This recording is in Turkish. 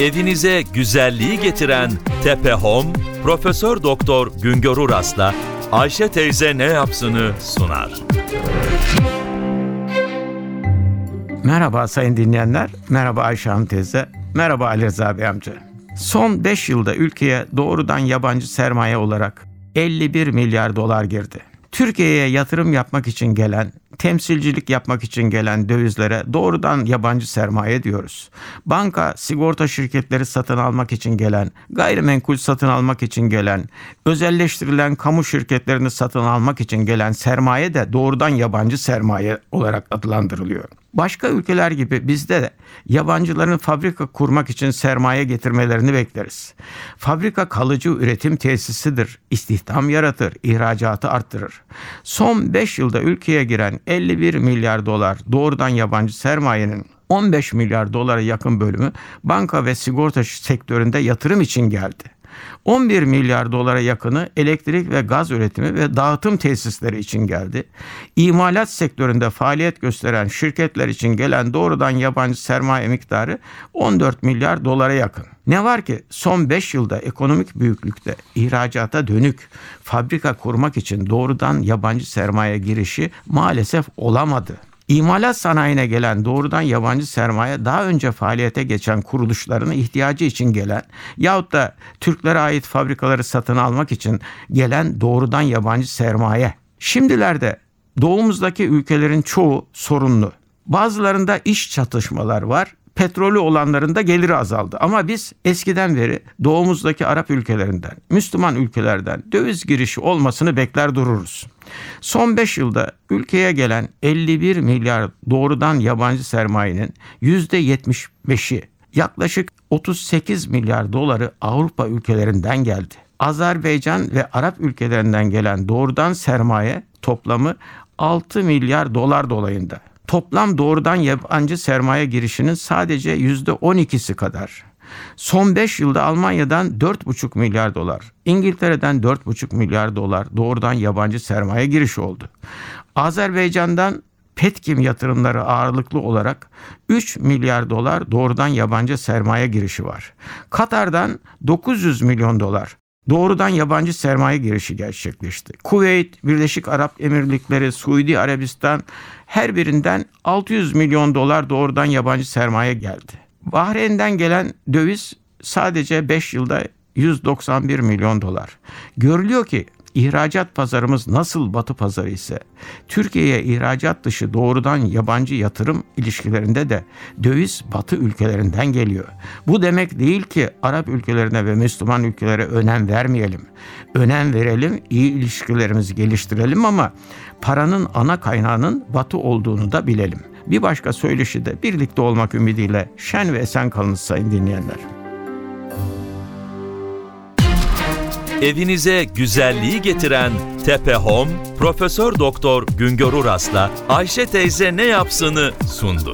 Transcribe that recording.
Evinize güzelliği getiren Tepe Home, Profesör Doktor Güngör Uras'la Ayşe teyze ne yapsını sunar. Merhaba sayın dinleyenler, merhaba Ayşe Hanım teyze, merhaba Ali Rıza Bey amca. Son 5 yılda ülkeye doğrudan yabancı sermaye olarak 51 milyar dolar girdi. Türkiye'ye yatırım yapmak için gelen, temsilcilik yapmak için gelen dövizlere doğrudan yabancı sermaye diyoruz. Banka, sigorta şirketleri satın almak için gelen, gayrimenkul satın almak için gelen, özelleştirilen kamu şirketlerini satın almak için gelen sermaye de doğrudan yabancı sermaye olarak adlandırılıyor. Başka ülkeler gibi bizde de yabancıların fabrika kurmak için sermaye getirmelerini bekleriz. Fabrika kalıcı üretim tesisidir, istihdam yaratır, ihracatı arttırır. Son 5 yılda ülkeye giren 51 milyar dolar doğrudan yabancı sermayenin 15 milyar dolara yakın bölümü banka ve sigorta sektöründe yatırım için geldi. 11 milyar dolara yakını elektrik ve gaz üretimi ve dağıtım tesisleri için geldi. İmalat sektöründe faaliyet gösteren şirketler için gelen doğrudan yabancı sermaye miktarı 14 milyar dolara yakın. Ne var ki son 5 yılda ekonomik büyüklükte ihracata dönük fabrika kurmak için doğrudan yabancı sermaye girişi maalesef olamadı. İmalat sanayine gelen doğrudan yabancı sermaye daha önce faaliyete geçen kuruluşların ihtiyacı için gelen yahut da Türklere ait fabrikaları satın almak için gelen doğrudan yabancı sermaye. Şimdilerde doğumuzdaki ülkelerin çoğu sorunlu. Bazılarında iş çatışmalar var petrolü olanların da geliri azaldı. Ama biz eskiden beri doğumuzdaki Arap ülkelerinden, Müslüman ülkelerden döviz girişi olmasını bekler dururuz. Son 5 yılda ülkeye gelen 51 milyar doğrudan yabancı sermayenin %75'i yaklaşık 38 milyar doları Avrupa ülkelerinden geldi. Azerbaycan ve Arap ülkelerinden gelen doğrudan sermaye toplamı 6 milyar dolar dolayında. Toplam doğrudan yabancı sermaye girişinin sadece %12'si kadar. Son 5 yılda Almanya'dan 4,5 milyar dolar, İngiltere'den 4,5 milyar dolar doğrudan yabancı sermaye girişi oldu. Azerbaycan'dan Petkim yatırımları ağırlıklı olarak 3 milyar dolar doğrudan yabancı sermaye girişi var. Katar'dan 900 milyon dolar doğrudan yabancı sermaye girişi gerçekleşti. Kuveyt, Birleşik Arap Emirlikleri, Suudi Arabistan her birinden 600 milyon dolar doğrudan yabancı sermaye geldi. Bahreyn'den gelen döviz sadece 5 yılda 191 milyon dolar. Görülüyor ki İhracat pazarımız nasıl batı pazarı ise Türkiye'ye ihracat dışı doğrudan yabancı yatırım ilişkilerinde de döviz batı ülkelerinden geliyor. Bu demek değil ki Arap ülkelerine ve Müslüman ülkelere önem vermeyelim. Önem verelim, iyi ilişkilerimizi geliştirelim ama paranın ana kaynağının batı olduğunu da bilelim. Bir başka söyleşi de birlikte olmak ümidiyle şen ve esen kalınız sayın dinleyenler. Evinize güzelliği getiren Tepe Home, Profesör Doktor Güngör Uras'la Ayşe teyze ne yapsını sundu.